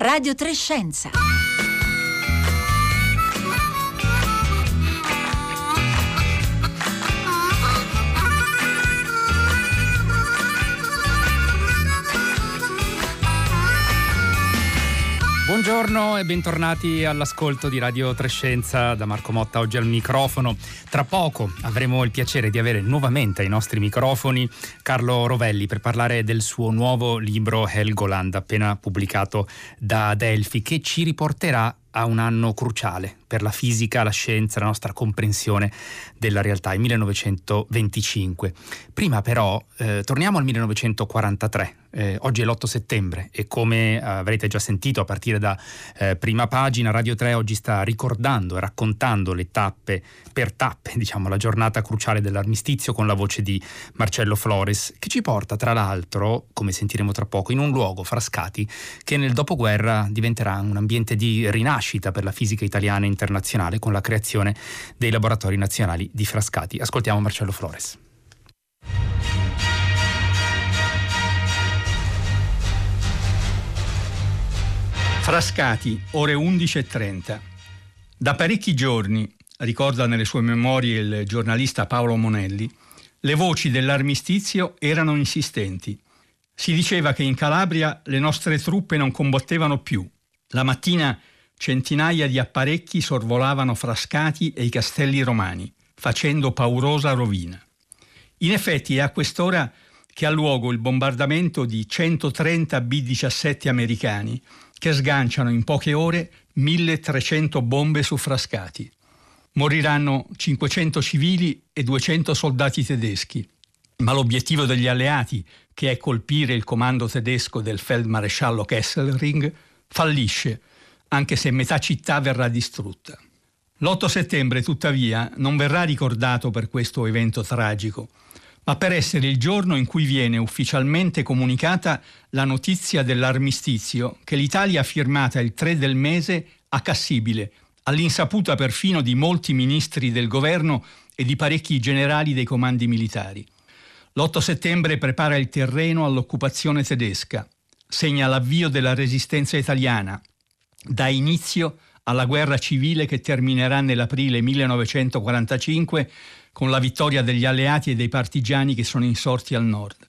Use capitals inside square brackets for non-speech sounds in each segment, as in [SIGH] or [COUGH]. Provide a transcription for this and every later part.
Radio Trescenza. Buongiorno e bentornati all'ascolto di Radio Trescenza da Marco Motta oggi al microfono. Tra poco avremo il piacere di avere nuovamente ai nostri microfoni Carlo Rovelli per parlare del suo nuovo libro Helgoland appena pubblicato da Delphi che ci riporterà a un anno cruciale per la fisica, la scienza, la nostra comprensione della realtà, il 1925. Prima però eh, torniamo al 1943, eh, oggi è l'8 settembre e come avrete già sentito a partire da eh, prima pagina, Radio 3 oggi sta ricordando e raccontando le tappe per tappe, diciamo, la giornata cruciale dell'armistizio con la voce di Marcello Flores, che ci porta tra l'altro, come sentiremo tra poco, in un luogo, Frascati, che nel dopoguerra diventerà un ambiente di rinascita per la fisica italiana e internazionale con la creazione dei laboratori nazionali di Frascati. Ascoltiamo Marcello Flores. Frascati, ore 11.30. Da parecchi giorni, ricorda nelle sue memorie il giornalista Paolo Monelli, le voci dell'armistizio erano insistenti. Si diceva che in Calabria le nostre truppe non combattevano più. La mattina centinaia di apparecchi sorvolavano Frascati e i castelli romani, facendo paurosa rovina. In effetti è a quest'ora che ha luogo il bombardamento di 130 B-17 americani che sganciano in poche ore 1300 bombe su Frascati. Moriranno 500 civili e 200 soldati tedeschi, ma l'obiettivo degli alleati, che è colpire il comando tedesco del feldmaresciallo Kesselring, fallisce, anche se metà città verrà distrutta. L'8 settembre, tuttavia, non verrà ricordato per questo evento tragico, ma per essere il giorno in cui viene ufficialmente comunicata la notizia dell'armistizio che l'Italia ha firmata il 3 del mese a Cassibile, all'insaputa perfino di molti ministri del governo e di parecchi generali dei comandi militari. L'8 settembre prepara il terreno all'occupazione tedesca, segna l'avvio della resistenza italiana, dà inizio alla guerra civile che terminerà nell'aprile 1945 con la vittoria degli alleati e dei partigiani che sono insorti al nord.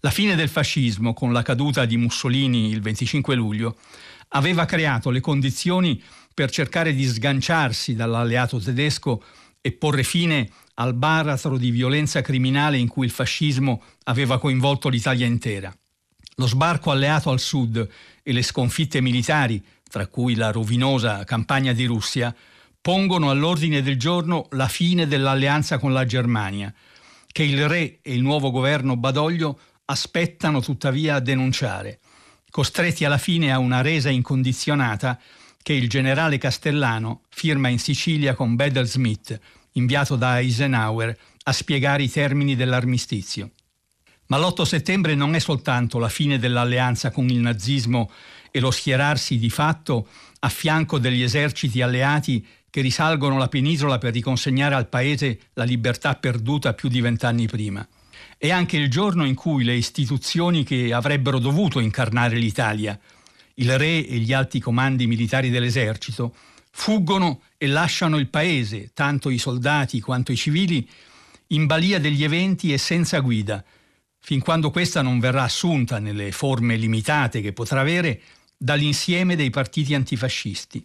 La fine del fascismo, con la caduta di Mussolini il 25 luglio, aveva creato le condizioni per cercare di sganciarsi dall'alleato tedesco e porre fine al baratro di violenza criminale in cui il fascismo aveva coinvolto l'Italia intera. Lo sbarco alleato al sud e le sconfitte militari, tra cui la rovinosa campagna di Russia, pongono all'ordine del giorno la fine dell'alleanza con la Germania, che il re e il nuovo governo Badoglio aspettano tuttavia a denunciare, costretti alla fine a una resa incondizionata che il generale Castellano firma in Sicilia con Bedell Smith, inviato da Eisenhower a spiegare i termini dell'armistizio. Ma l'8 settembre non è soltanto la fine dell'alleanza con il nazismo e lo schierarsi di fatto a fianco degli eserciti alleati che risalgono la penisola per riconsegnare al paese la libertà perduta più di vent'anni prima. È anche il giorno in cui le istituzioni che avrebbero dovuto incarnare l'Italia, il re e gli alti comandi militari dell'esercito, fuggono e lasciano il paese, tanto i soldati quanto i civili, in balia degli eventi e senza guida, fin quando questa non verrà assunta nelle forme limitate che potrà avere dall'insieme dei partiti antifascisti.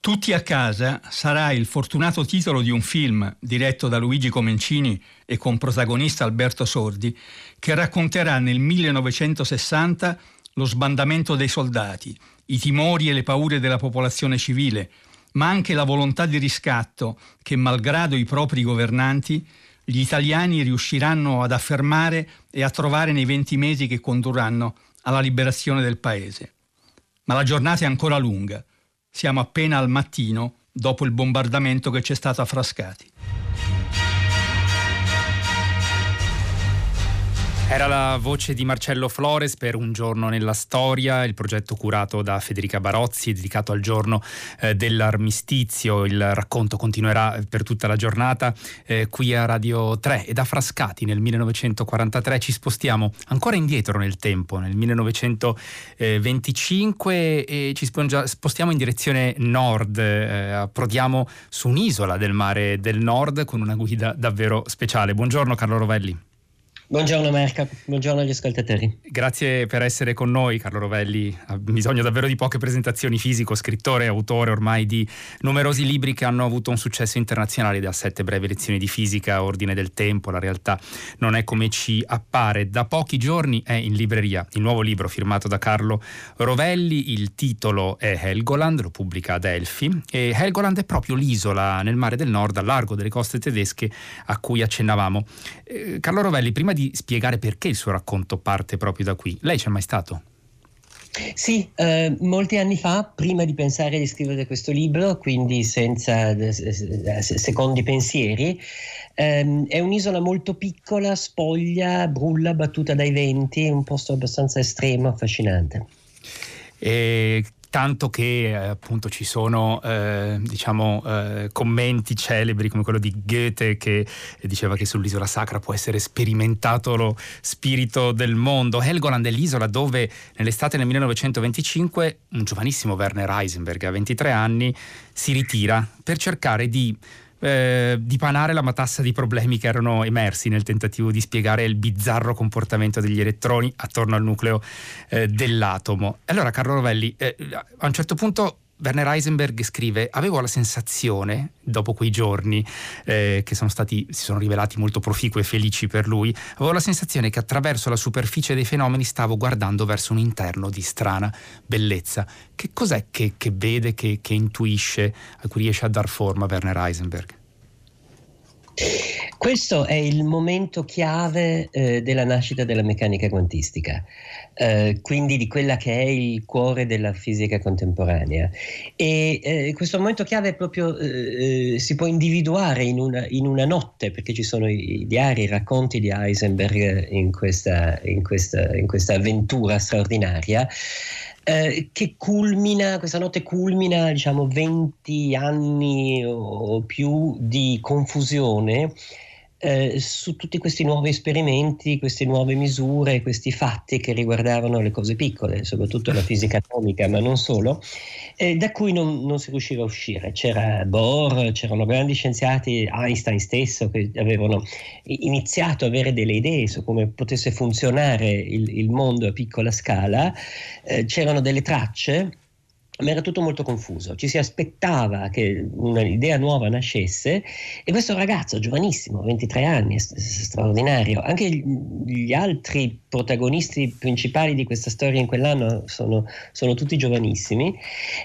Tutti a casa sarà il fortunato titolo di un film diretto da Luigi Comencini e con protagonista Alberto Sordi, che racconterà nel 1960 lo sbandamento dei soldati, i timori e le paure della popolazione civile, ma anche la volontà di riscatto che, malgrado i propri governanti, gli italiani riusciranno ad affermare e a trovare nei 20 mesi che condurranno alla liberazione del paese. Ma la giornata è ancora lunga siamo appena al mattino dopo il bombardamento che c'è stato a Frascati. Era la voce di Marcello Flores per Un giorno nella storia, il progetto curato da Federica Barozzi, dedicato al giorno eh, dell'armistizio. Il racconto continuerà per tutta la giornata eh, qui a Radio 3 e da Frascati nel 1943 ci spostiamo ancora indietro nel tempo, nel 1925 e ci spostiamo in direzione nord, eh, approdiamo su un'isola del mare del nord con una guida davvero speciale. Buongiorno Carlo Rovelli. Buongiorno Marca, buongiorno agli ascoltatori. Grazie per essere con noi, Carlo Rovelli. Ha bisogno davvero di poche presentazioni fisico, scrittore, autore ormai di numerosi libri che hanno avuto un successo internazionale da sette brevi lezioni di fisica, ordine del tempo, la realtà non è come ci appare. Da pochi giorni è in libreria il nuovo libro firmato da Carlo Rovelli, il titolo è Helgoland, lo pubblica Adelphi e Helgoland è proprio l'isola nel mare del nord, a largo delle coste tedesche a cui accennavamo. Eh, Carlo Rovelli, prima di spiegare perché il suo racconto parte proprio da qui, lei c'è mai stato? Sì, eh, molti anni fa, prima di pensare di scrivere questo libro, quindi senza eh, secondi pensieri, ehm, è un'isola molto piccola, spoglia, brulla, battuta dai venti, un posto abbastanza estremo, affascinante. E tanto che eh, appunto ci sono eh, diciamo eh, commenti celebri come quello di Goethe che diceva che sull'isola sacra può essere sperimentato lo spirito del mondo. Helgoland è l'isola dove nell'estate del 1925 un giovanissimo Werner Heisenberg a 23 anni si ritira per cercare di eh, dipanare la matassa di problemi che erano emersi nel tentativo di spiegare il bizzarro comportamento degli elettroni attorno al nucleo eh, dell'atomo. Allora, Carlo Rovelli, eh, a un certo punto Werner Heisenberg scrive: Avevo la sensazione, dopo quei giorni eh, che sono stati, si sono rivelati molto proficui e felici per lui, avevo la sensazione che attraverso la superficie dei fenomeni stavo guardando verso un interno di strana bellezza. Che cos'è che, che vede, che, che intuisce, a cui riesce a dar forma Werner Heisenberg? Questo è il momento chiave eh, della nascita della meccanica quantistica, eh, quindi di quella che è il cuore della fisica contemporanea. E eh, questo momento chiave proprio eh, eh, si può individuare in una, in una, notte, perché ci sono i, i diari, i racconti di Heisenberg in questa, in questa, in questa avventura straordinaria. Eh, che culmina, questa notte culmina, diciamo, 20 anni o più di confusione eh, su tutti questi nuovi esperimenti, queste nuove misure, questi fatti che riguardavano le cose piccole, soprattutto la fisica atomica, ma non solo, eh, da cui non, non, si riusciva a uscire. C'era Bohr, c'erano grandi scienziati, Einstein stesso, che avevano iniziato a avere delle idee su come potesse funzionare il, il mondo a piccola scala, eh, c'erano delle tracce ma era tutto molto confuso. Ci si aspettava che un'idea nuova nascesse e questo ragazzo, giovanissimo, 23 anni, straordinario, anche gli altri protagonisti principali di questa storia in quell'anno sono, sono tutti giovanissimi.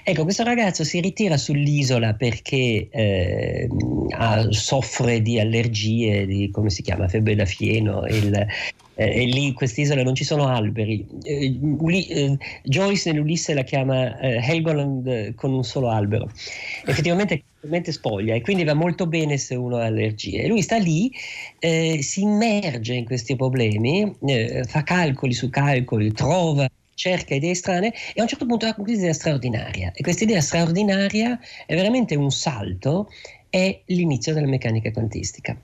Ecco, questo ragazzo si ritira sull'isola perché eh, ha, soffre di allergie, di come si chiama, febbre da fieno, il, eh, e lì in quest'isola non ci sono alberi. Eh, Uli, eh, Joyce nell'Ulisse la chiama eh, Helgoland con un solo albero. Effettivamente è spoglia e quindi va molto bene se uno ha allergie. E lui sta lì, eh, si immerge in questi problemi, eh, fa calcoli su calcoli, trova cerca idee strane e a un certo punto ha un'idea straordinaria e questa idea straordinaria è veramente un salto, è l'inizio della meccanica quantistica.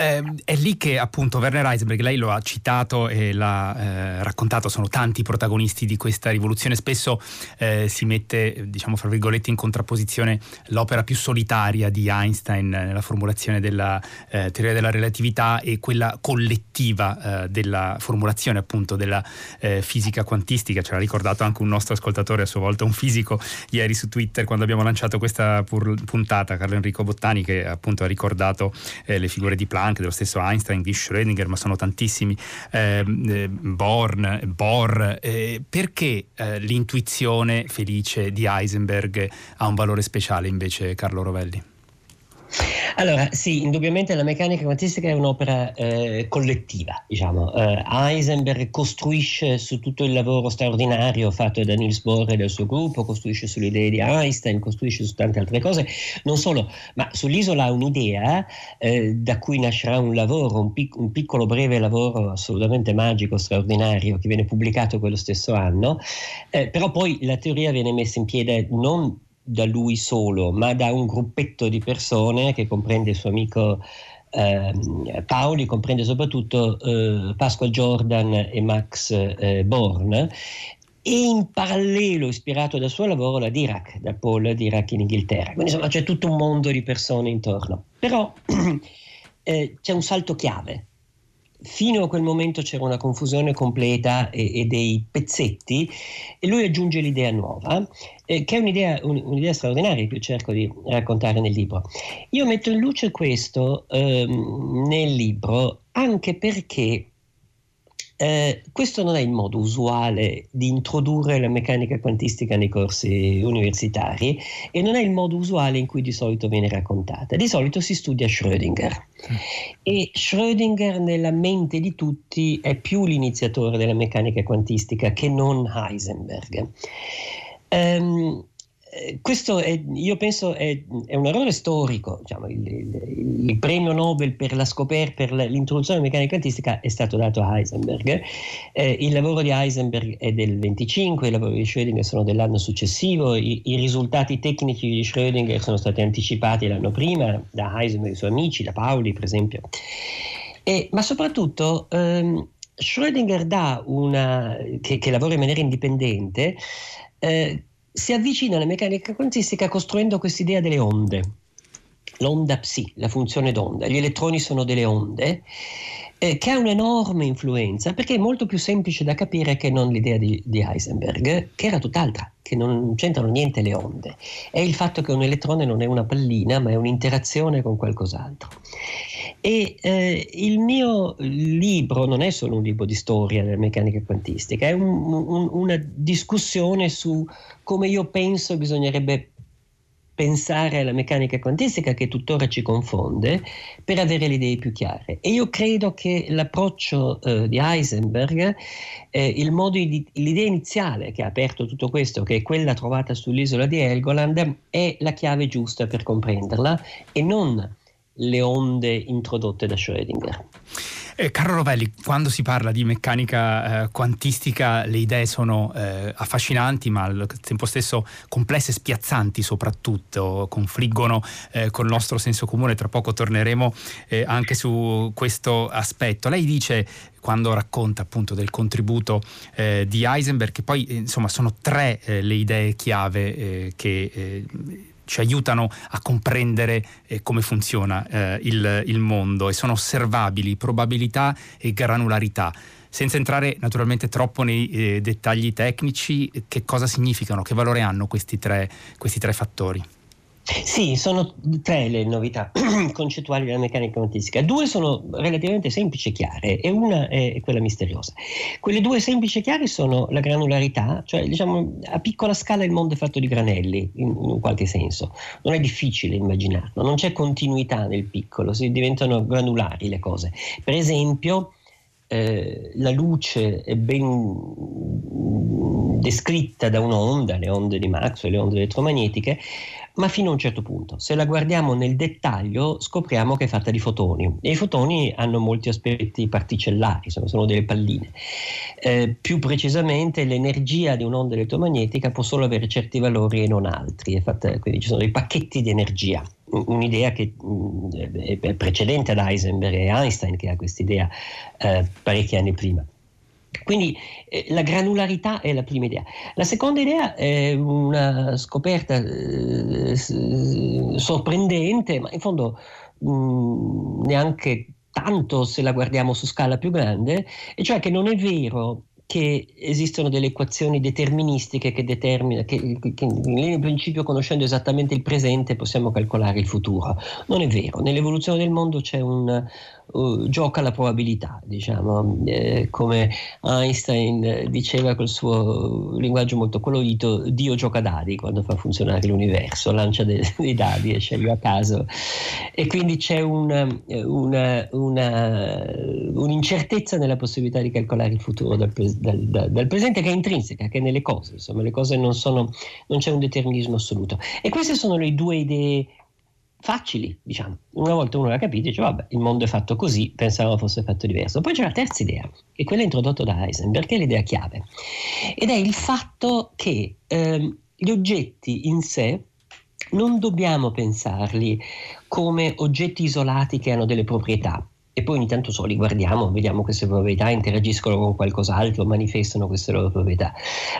Eh, è lì che appunto Werner Heisenberg, lei lo ha citato e l'ha eh, raccontato, sono tanti i protagonisti di questa rivoluzione, spesso eh, si mette, diciamo fra virgolette, in contrapposizione l'opera più solitaria di Einstein nella formulazione della eh, teoria della relatività e quella collettiva eh, della formulazione appunto della eh, fisica quantistica, ce l'ha ricordato anche un nostro ascoltatore a sua volta, un fisico, ieri su Twitter quando abbiamo lanciato questa puntata, Carlo Enrico Bottani, che appunto ha ricordato le figure di Planck, anche dello stesso Einstein, di Schrödinger, ma sono tantissimi, ehm, eh, Born, Bohr, eh, perché eh, l'intuizione felice di Heisenberg ha un valore speciale invece Carlo Rovelli? Allora, sì, indubbiamente la meccanica quantistica è un'opera eh, collettiva, diciamo. Eh, Heisenberg costruisce su tutto il lavoro straordinario fatto da Niels Bohr e del suo gruppo, costruisce sulle idee di Einstein, costruisce su tante altre cose, non solo, ma sull'isola ha un'idea eh, da cui nascerà un lavoro, un, pic- un, piccolo breve lavoro assolutamente magico, straordinario, che viene pubblicato quello stesso anno, eh, però poi la teoria viene messa in piedi non da lui solo, ma da un gruppetto di persone che comprende il suo amico eh, Paoli, comprende soprattutto eh, Pasquale Jordan e Max eh, Born. E in parallelo, ispirato dal suo lavoro, la Dirac, da Paul Dirac in Inghilterra. Quindi insomma c'è tutto un mondo di persone intorno. Però [CLEARS THROAT] eh, c'è un salto chiave fino a quel momento c'era una confusione completa e, e dei pezzetti e lui aggiunge l'idea nuova, eh, che è un'idea, un, un'idea, straordinaria che cerco di raccontare nel libro. Io metto in luce questo ehm, nel libro anche perché eh, questo non è il modo usuale di introdurre la meccanica quantistica nei corsi universitari e non è il modo usuale in cui di solito viene raccontata. Di solito si studia Schrödinger e Schrödinger nella mente di tutti è più l'iniziatore della meccanica quantistica che non Heisenberg. Um, questo è, io penso è, è, un errore storico. Diciamo, il, il, il, premio Nobel per la scoperta, per l'introduzione della meccanica quantistica è stato dato a Heisenberg. Eh, il lavoro di Heisenberg è del 25, i lavori di Schrödinger sono dell'anno successivo, i, i risultati tecnici di Schrödinger sono stati anticipati l'anno prima da Heisenberg e i suoi amici, da Pauli per esempio. E, ma soprattutto ehm, Schrödinger dà una, che, che lavora in maniera indipendente, eh, si avvicina alla meccanica quantistica costruendo quest'idea delle onde. L'onda psi, la funzione d'onda. Gli elettroni sono delle onde eh, che ha un'enorme influenza perché è molto più semplice da capire che non l'idea di, di, Heisenberg, che era tutt'altra, che non c'entrano niente le onde. È il fatto che un elettrone non è una pallina, ma è un'interazione con qualcos'altro. E eh, il mio libro non è solo un libro di storia della meccanica quantistica, è un, un, una discussione su come io penso bisognerebbe pensare alla meccanica quantistica che tuttora ci confonde per avere le idee più chiare. E io credo che l'approccio eh, di Heisenberg, eh, modo l'idea iniziale che ha aperto tutto questo, che è quella trovata sull'isola di Helgoland, è la chiave giusta per comprenderla e non le onde introdotte da Schrödinger. Eh, Carlo Rovelli, quando si parla di meccanica eh, quantistica le idee sono eh, affascinanti ma al tempo stesso complesse e spiazzanti soprattutto, confliggono eh, col nostro senso comune, tra poco torneremo eh, anche su questo aspetto. Lei dice quando racconta appunto del contributo eh, di Heisenberg che poi insomma sono tre le idee chiave che ci aiutano a comprendere eh, come funziona eh, il, il mondo e sono osservabili probabilità e granularità. Senza entrare naturalmente troppo nei eh, dettagli tecnici, che cosa significano, che valore hanno questi tre, questi tre fattori? Sì, sono tre le novità [CLEARS THROAT] concettuali della meccanica quantistica. Due sono relativamente semplici e chiare e una è quella misteriosa. Quelle due semplici e chiare sono la granularità, cioè diciamo a piccola scala il mondo è fatto di granelli in, in qualche senso. Non è difficile immaginarlo, non c'è continuità nel piccolo, si diventano granulari le cose. Per esempio, eh, la luce è ben descritta da un'onda, le onde di Maxwell, le onde elettromagnetiche, ma fino a un certo punto. Se la guardiamo nel dettaglio scopriamo che è fatta di fotoni e i fotoni hanno molti aspetti particellari, insomma, sono delle palline. Eh, più precisamente l'energia di un'onda elettromagnetica può solo avere certi valori e non altri, fatta, quindi ci sono dei pacchetti di energia un'idea che mh, è precedente ad Heisenberg e Einstein che ha questa idea eh, parecchi anni prima. Quindi eh, la granularità è la prima idea. La seconda idea è una scoperta eh, sorprendente, ma in fondo mh, neanche tanto se la guardiamo su scala più grande, e cioè che non è vero che esistono delle equazioni deterministiche che determinano, che, che in principio conoscendo esattamente il presente possiamo calcolare il futuro. Non è vero, nell'evoluzione del mondo c'è un, uh, gioca la probabilità, diciamo, eh, come Einstein diceva col suo linguaggio molto colorito, Dio gioca dadi quando fa funzionare l'universo, lancia dei, [LAUGHS] dei dadi e sceglie a caso e quindi c'è una, una, una, un'incertezza nella possibilità di calcolare il futuro dal, dal, dal, dal, presente che è intrinseca, che è nelle cose, insomma le cose non sono, non c'è un determinismo assoluto e queste sono le due idee facili, diciamo. Una volta uno l'ha capito dice vabbè, il mondo è fatto così, pensavo fosse fatto diverso. Poi c'è la terza idea, che è quella introdotta da Heisenberg, che è l'idea chiave, ed è il fatto che ehm, gli oggetti in sé non dobbiamo pensarli come oggetti isolati che hanno delle proprietà, e poi ogni tanto solo li guardiamo, vediamo queste proprietà, interagiscono con qualcos'altro, manifestano queste loro proprietà.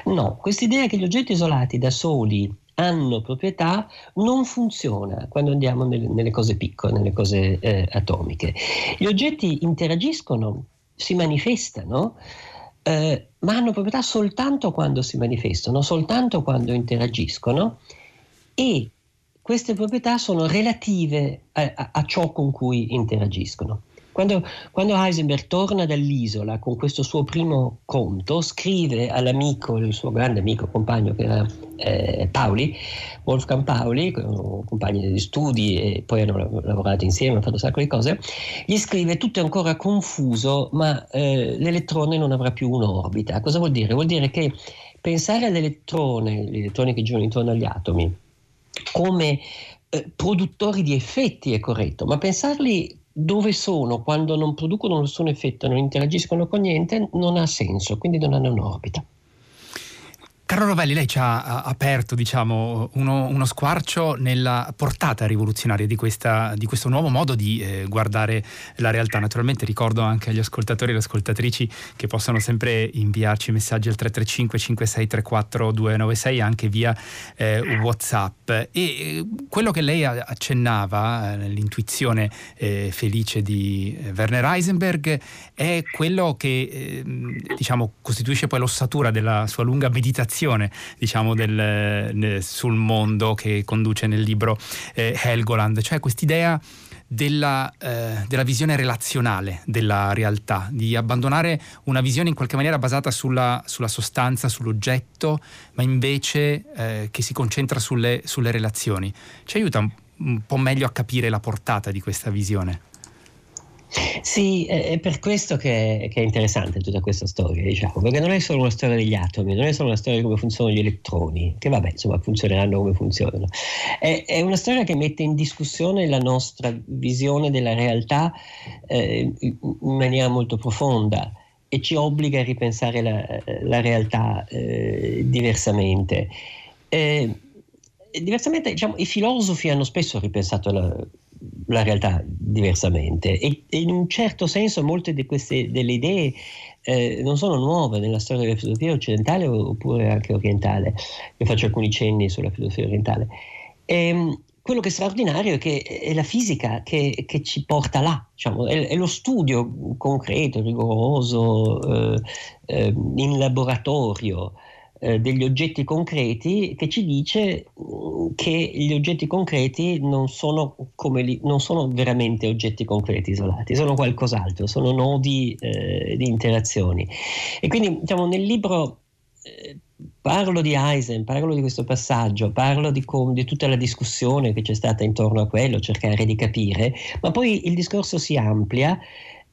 No, questa idea che gli oggetti isolati da soli hanno proprietà non funziona quando andiamo nelle, nelle cose piccole, nelle cose eh, atomiche. Gli oggetti interagiscono, si manifestano, eh, ma hanno proprietà soltanto quando si manifestano, soltanto quando interagiscono e queste proprietà sono relative a, a, a ciò con cui interagiscono. Quando, quando, Heisenberg torna dall'isola con questo suo primo conto, scrive all'amico, il suo grande amico, compagno che era eh, Pauli, Wolfgang Pauli, compagni di studi e poi hanno lavorato insieme, hanno fatto un sacco di cose, gli scrive tutto è ancora confuso, ma eh, l'elettrone non avrà più un'orbita. Cosa vuol dire? Vuol dire che pensare all'elettrone, gli elettroni che girano intorno agli atomi, come eh, produttori di effetti è corretto, ma pensarli dove sono quando non producono nessun effetto, non interagiscono con niente, non ha senso, quindi non hanno un'orbita. Carlo Rovelli, lei ci ha aperto diciamo, uno, uno, squarcio nella portata rivoluzionaria di, questa, di questo nuovo modo di eh, guardare la realtà. Naturalmente ricordo anche agli ascoltatori e alle ascoltatrici che possono sempre inviarci messaggi al 335 5634 296 anche via eh, Whatsapp. E eh, quello che lei accennava, eh, l'intuizione eh, felice di eh, Werner Heisenberg, è quello che diciamo, costituisce poi l'ossatura della sua lunga meditazione riflessione diciamo, del, sul mondo che conduce nel libro eh, Helgoland, cioè quest'idea della, eh, della, visione relazionale della realtà, di abbandonare una visione in qualche maniera basata sulla, sulla sostanza, sull'oggetto, ma invece eh, che si concentra sulle, sulle relazioni. Ci aiuta un, un po' meglio a capire la portata di questa visione. Sì, è per questo che, che, è interessante tutta questa storia, diciamo, perché non è solo una storia degli atomi, non è solo una storia di come funzionano gli elettroni, che vabbè, insomma, funzioneranno come funzionano. È, è una storia che mette in discussione la nostra visione della realtà eh, in maniera molto profonda e ci obbliga a ripensare la, la realtà eh, diversamente. Eh, diversamente, diciamo, i filosofi hanno spesso ripensato la, la realtà diversamente e, e, in un certo senso molte di queste delle idee eh, non sono nuove nella storia della filosofia occidentale oppure anche orientale. Io faccio alcuni cenni sulla filosofia orientale. E, ehm, quello che è straordinario è che è la fisica che, che ci porta là, diciamo, è, è, lo studio concreto, rigoroso, eh, eh, in laboratorio, eh, degli oggetti concreti che ci dice mm, che gli oggetti concreti non sono, li, non sono veramente oggetti concreti isolati, sono qualcos'altro, sono nodi eh, di interazioni. E quindi diciamo, nel libro eh, parlo di Eisen, parlo di questo passaggio, parlo di, com- di, tutta la discussione che c'è stata intorno a quello, cercare di capire, ma poi il discorso si amplia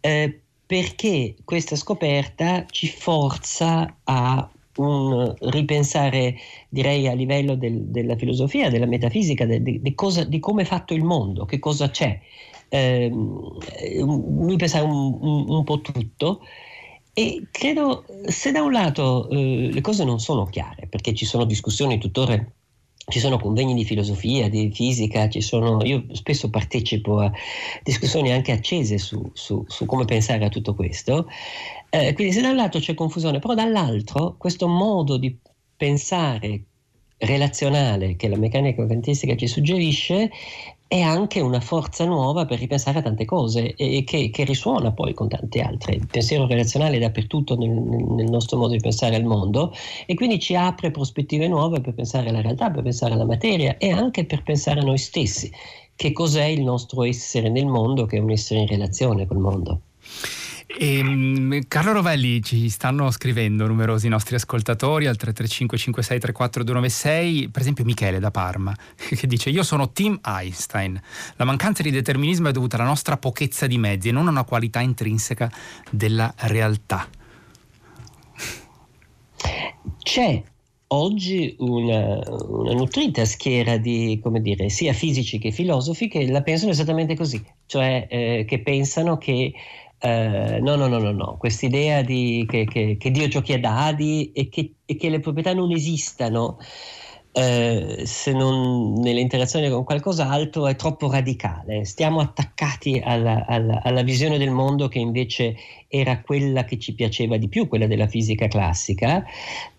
eh, perché questa scoperta ci forza a un ripensare, direi, a livello del, della filosofia, della metafisica, de, de, de cosa, di come è fatto il mondo, che cosa c'è. Eh, lui pensa un, un, un, po' tutto e credo se da un lato eh, le cose non sono chiare, perché ci sono discussioni tuttora ci sono convegni di filosofia, di fisica, sono, io spesso partecipo a discussioni anche accese su, su, su come pensare a tutto questo. Eh, quindi se da un lato c'è confusione, però dall'altro questo modo di pensare relazionale che la meccanica quantistica ci suggerisce è anche una forza nuova per ripensare a tante cose e che, che risuona poi con tante altre. Il pensiero relazionale è dappertutto nel, nel, nostro modo di pensare al mondo e quindi ci apre prospettive nuove per pensare alla realtà, per pensare alla materia e anche per pensare a noi stessi. Che cos'è il nostro essere nel mondo, che è un essere in relazione col mondo. E, ehm, Carlo Rovelli ci stanno scrivendo numerosi nostri ascoltatori al 335 56 34 296, per esempio Michele da Parma, [LAUGHS] che dice io sono Tim Einstein, la mancanza di determinismo è dovuta alla nostra pochezza di mezzi e non a una qualità intrinseca della realtà. C'è oggi una, una, nutrita schiera di, come dire, sia fisici che filosofi che la pensano esattamente così, cioè eh, che pensano che eh, no, no, no, no, no, quest'idea di, che, che, che, Dio giochi a dadi e che, e che le proprietà non esistano eh, se non nell'interazione con qualcos'altro è troppo radicale. Stiamo attaccati alla, alla, alla, visione del mondo che invece era quella che ci piaceva di più, quella della fisica classica,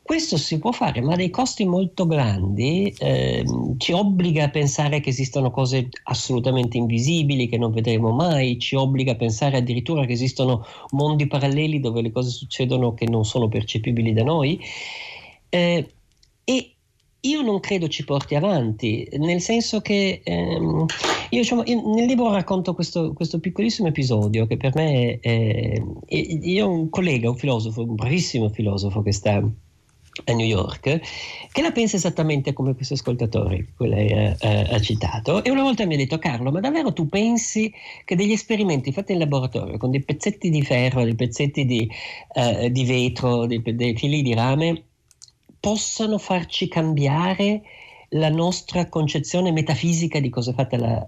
questo si può fare, ma a dei costi molto grandi, eh, ci obbliga a pensare che esistono cose assolutamente invisibili che non vedremo mai, ci obbliga a pensare addirittura che esistono mondi paralleli dove le cose succedono che non sono percepibili da noi. Eh, e io non credo ci porti avanti, nel senso che ehm, io, diciamo, io, nel libro racconto questo, questo, piccolissimo episodio che per me è, è, io ho un collega, un filosofo, un bravissimo filosofo che sta a New York, che la pensa esattamente come questo ascoltatore che lei eh, ha citato. E una volta mi ha detto: Carlo, ma davvero tu pensi che degli esperimenti fatti in laboratorio con dei pezzetti di ferro, dei pezzetti di, eh, di vetro, dei, dei fili di rame possano farci cambiare la nostra concezione metafisica di cosa è fatta la,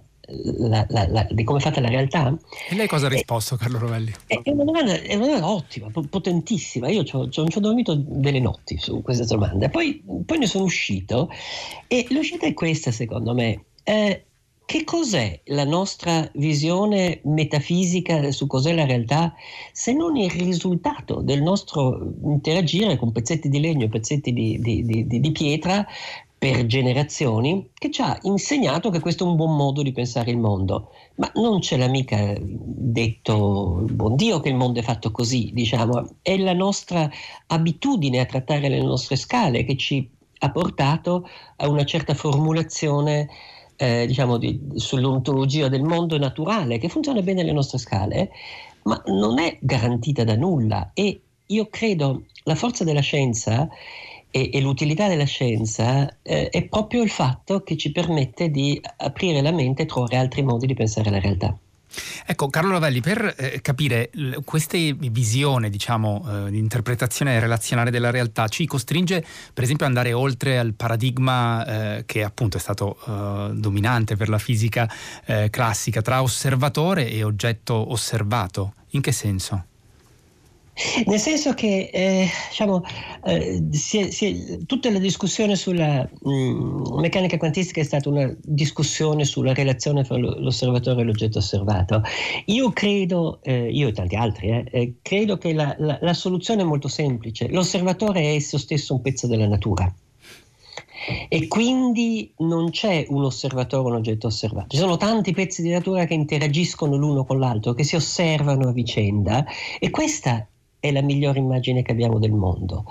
la, la, di come è fatta la realtà. E lei cosa ha risposto, Carlo Rovelli? È una domanda, è una domanda ottima, potentissima. Io ci ho, ci ho dormito delle notti su questa domanda, poi, poi, ne sono uscito e l'uscita è questa, secondo me. Eh, che cos'è la nostra visione metafisica su cos'è la realtà se non il risultato del nostro interagire con pezzetti di legno e pezzetti di, di, di, di pietra per generazioni che ci ha insegnato che questo è un buon modo di pensare il mondo. Ma non ce l'ha mica detto il buon Dio che il mondo è fatto così, diciamo, è la nostra abitudine a trattare le nostre scale che ci ha portato a una certa formulazione eh, diciamo di, sull'ontologia del mondo naturale che funziona bene alle nostre scale, ma non è garantita da nulla e io credo la forza della scienza e, e l'utilità della scienza eh, è proprio il fatto che ci permette di aprire la mente e trovare altri modi di pensare alla realtà. Ecco, Carlo Lavelli, per eh, capire questa visione, diciamo, eh, di interpretazione relazionale della realtà ci costringe, per esempio, ad andare oltre al paradigma eh, che appunto è stato eh, dominante per la fisica eh, classica tra osservatore e oggetto osservato. In che senso? Nel senso che eh, diciamo, eh, si è, si è, tutta la discussione sulla mh, mm, meccanica quantistica è stata una discussione sulla relazione tra l'osservatore e l'oggetto osservato. Io credo, eh, io e tanti altri, eh, eh, credo che la, la, la soluzione è molto semplice. L'osservatore è esso stesso un pezzo della natura e quindi non c'è un osservatore un oggetto osservato. Ci sono tanti pezzi di natura che interagiscono l'uno con l'altro, che si osservano a vicenda e questa è la migliore immagine che abbiamo del mondo.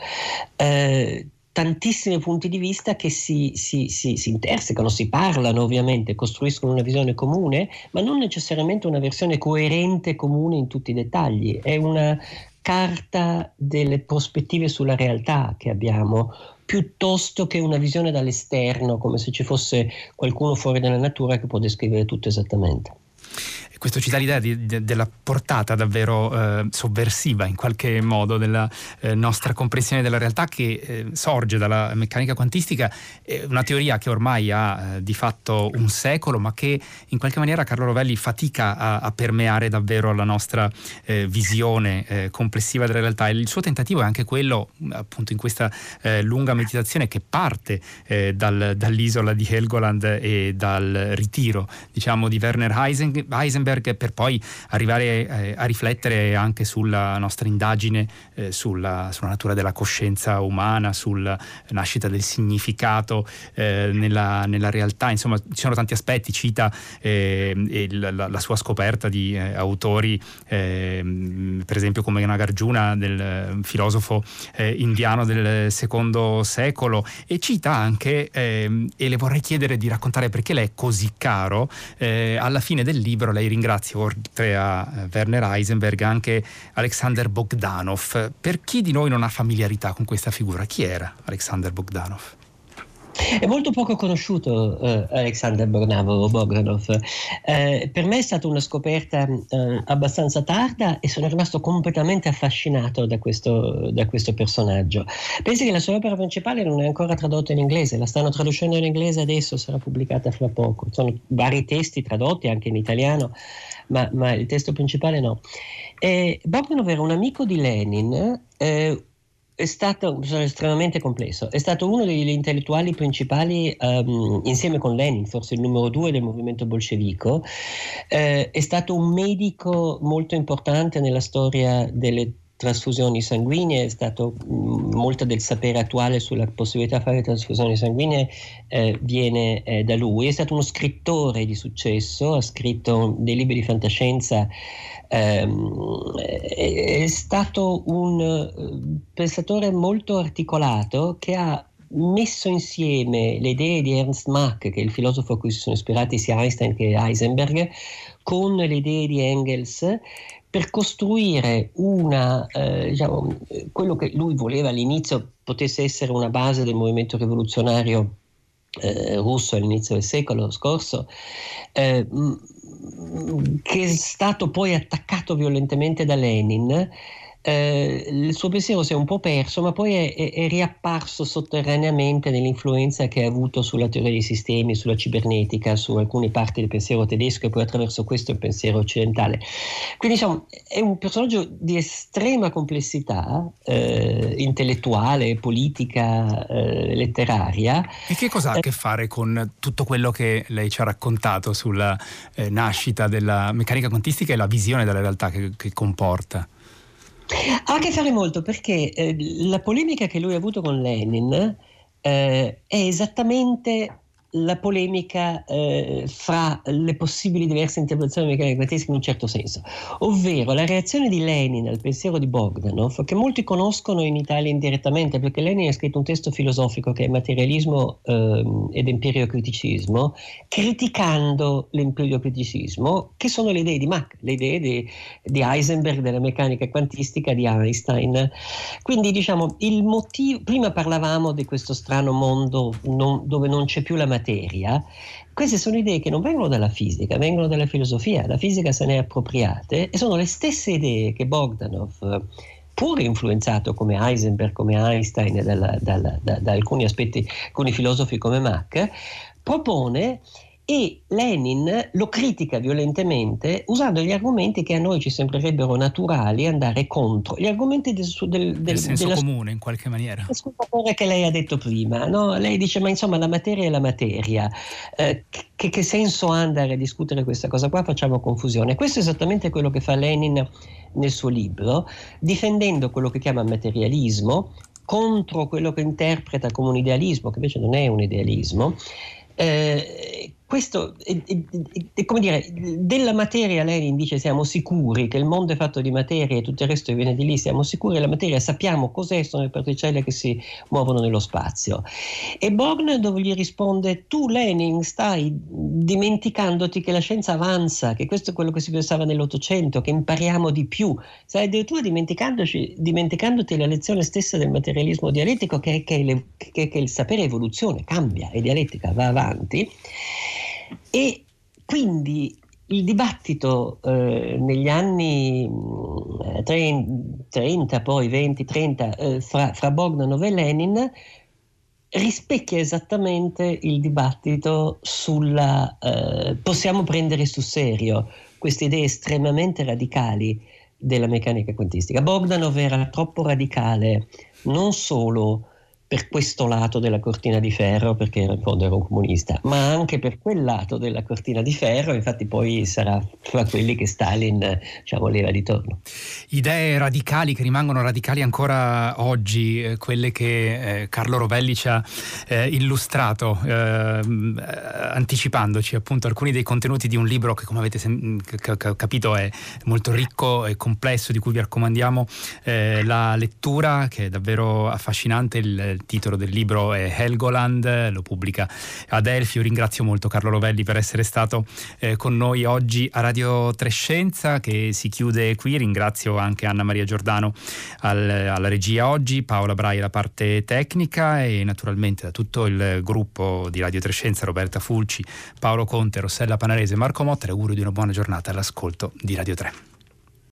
Eh, tantissimi punti di vista che si, si, si, si, intersecano, si parlano ovviamente, costruiscono una visione comune, ma non necessariamente una versione coerente comune in tutti i dettagli. È una carta delle prospettive sulla realtà che abbiamo, piuttosto che una visione dall'esterno, come se ci fosse qualcuno fuori dalla natura che può descrivere tutto esattamente questo ci dà l'idea di, de, della portata davvero eh, sovversiva in qualche modo della eh, nostra comprensione della realtà che eh, sorge dalla meccanica quantistica, una teoria che ormai ha eh, di fatto un secolo ma che in qualche maniera Carlo Rovelli fatica a, a permeare davvero la nostra eh, visione eh, complessiva della realtà. E il suo tentativo è anche quello appunto in questa lunga meditazione che parte dal, dall'isola di Helgoland e dal ritiro diciamo di Werner Heising Heisenberg per poi arrivare eh, a riflettere anche sulla nostra indagine eh, sulla, sulla, natura della coscienza umana, sulla nascita del significato eh, nella, nella, realtà, insomma ci sono tanti aspetti, cita eh, la, la, sua scoperta di autori ehm, per esempio come Nagarjuna, del filosofo indiano del secondo secolo e cita anche, ehm, e le vorrei chiedere di raccontare perché lei è così caro, alla fine del libro lei ringrazia oltre a Werner Heisenberg anche Alexander Bogdanov. Per chi di noi non ha familiarità con questa figura, chi era Alexander Bogdanov? È molto poco conosciuto eh, Alexander Bogdanov. Eh, per me è stata una scoperta eh, abbastanza tarda e sono rimasto completamente affascinato da questo, da questo, personaggio. Pensi che la sua opera principale non è ancora tradotta in inglese, la stanno traducendo in inglese adesso, sarà pubblicata fra poco. Sono vari testi tradotti anche in italiano, ma, ma il testo principale no. E Bogdanov era un amico di Lenin, eh, è stato estremamente complesso, è stato uno degli intellettuali principali um, insieme con Lenin, forse il numero due del movimento bolscevico, eh, è stato un medico molto importante nella storia delle trasfusioni sanguigne, è stato mh, molto del sapere attuale sulla possibilità di fare trasfusioni sanguigne eh, viene eh, da lui, è stato uno scrittore di successo, ha scritto dei libri di fantascienza, ehm, è, è, stato un eh, pensatore molto articolato che ha messo insieme le idee di Ernst Mach, che è il filosofo a cui si sono ispirati sia Einstein che Heisenberg, con le idee di Engels per costruire una, eh, diciamo, quello che lui voleva all'inizio potesse essere una base del movimento rivoluzionario eh, russo all'inizio del secolo scorso, eh, che è stato poi attaccato violentemente da Lenin eh, il suo pensiero si è un po' perso, ma poi è, è, è, riapparso sotterraneamente nell'influenza che ha avuto sulla teoria dei sistemi, sulla cibernetica, su alcune parti del pensiero tedesco e poi attraverso questo il pensiero occidentale. Quindi diciamo, è un personaggio di estrema complessità eh, intellettuale, politica, eh, letteraria. E che cosa ha a eh, che fare con tutto quello che lei ci ha raccontato sulla eh, nascita della meccanica quantistica e la visione della realtà che, che comporta? Ha a che fare molto perché eh, la polemica che lui ha avuto con Lenin eh, è esattamente la polemica eh, fra le possibili diverse interpretazioni meccaniche quantistiche in un certo senso, ovvero la reazione di Lenin al pensiero di Bogdanov, che molti conoscono in Italia indirettamente, perché Lenin ha scritto un testo filosofico che è materialismo eh, ed empiriocriticismo, criticando l'empiriocriticismo, che sono le idee di Mach, le idee di, di Heisenberg della meccanica quantistica di Einstein. Quindi diciamo, il motivo, prima parlavamo di questo strano mondo non, dove non c'è più la materia, materia, queste sono idee che non vengono dalla fisica, vengono dalla filosofia. La fisica se ne è appropriate e sono le stesse idee che Bogdanov pur influenzato come Heisenberg, come Einstein dalla, dalla, da, da, alcuni aspetti, alcuni filosofi come Mach, propone e Lenin lo critica violentemente usando gli argomenti che a noi ci sembrerebbero naturali andare contro, gli argomenti del, del, del, del senso della, comune in qualche maniera. Il che lei ha detto prima, no? lei dice ma insomma la materia è la materia, eh, che, che senso ha andare a discutere questa cosa qua? Facciamo confusione. Questo è esattamente quello che fa Lenin nel suo libro, difendendo quello che chiama materialismo contro quello che interpreta come un idealismo, che invece non è un idealismo, eh, questo, è, è, è, come dire, della materia Lenin dice siamo sicuri che il mondo è fatto di materia e tutto il resto viene di lì, siamo sicuri della materia, sappiamo cos'è, sono le particelle che si muovono nello spazio. E Born dove gli risponde tu Lenin stai dimenticandoti che la scienza avanza, che questo è quello che si pensava nell'Ottocento, che impariamo di più, stai addirittura dimenticandoti la lezione stessa del materialismo dialettico che, che, le, che, che il sapere evoluzione, cambia e dialettica va avanti. E quindi il dibattito eh, negli anni 30, mm, poi 20, 30, eh, fra, fra Bogdanov e Lenin rispecchia esattamente il dibattito sulla eh, possiamo prendere sul serio queste idee estremamente radicali della meccanica quantistica. Bogdanov era troppo radicale non solo per questo lato della cortina di ferro, perché in fondo era un comunista, ma anche per quel lato della cortina di ferro, infatti poi sarà fra quelli che Stalin diciamo, leva di torno. Idee radicali che rimangono radicali ancora oggi, eh, quelle che eh, Carlo Rovelli ci ha eh, illustrato, eh, anticipandoci appunto alcuni dei contenuti di un libro che come avete sem- c- capito è molto ricco e complesso, di cui vi raccomandiamo eh, la lettura, che è davvero affascinante. Il, il titolo del libro è Helgoland, lo pubblica Adelphi. Io ringrazio molto Carlo Rovelli per essere stato eh, con noi oggi a Radio Trescenza che si chiude qui. Ringrazio anche Anna Maria Giordano al, alla regia oggi, Paola Brai alla parte tecnica e naturalmente da tutto il gruppo di Radio Trescenza, Roberta Fulci, Paolo Conte, Rossella Panarese, Marco Motta. Auguro di una buona giornata all'ascolto di Radio 3.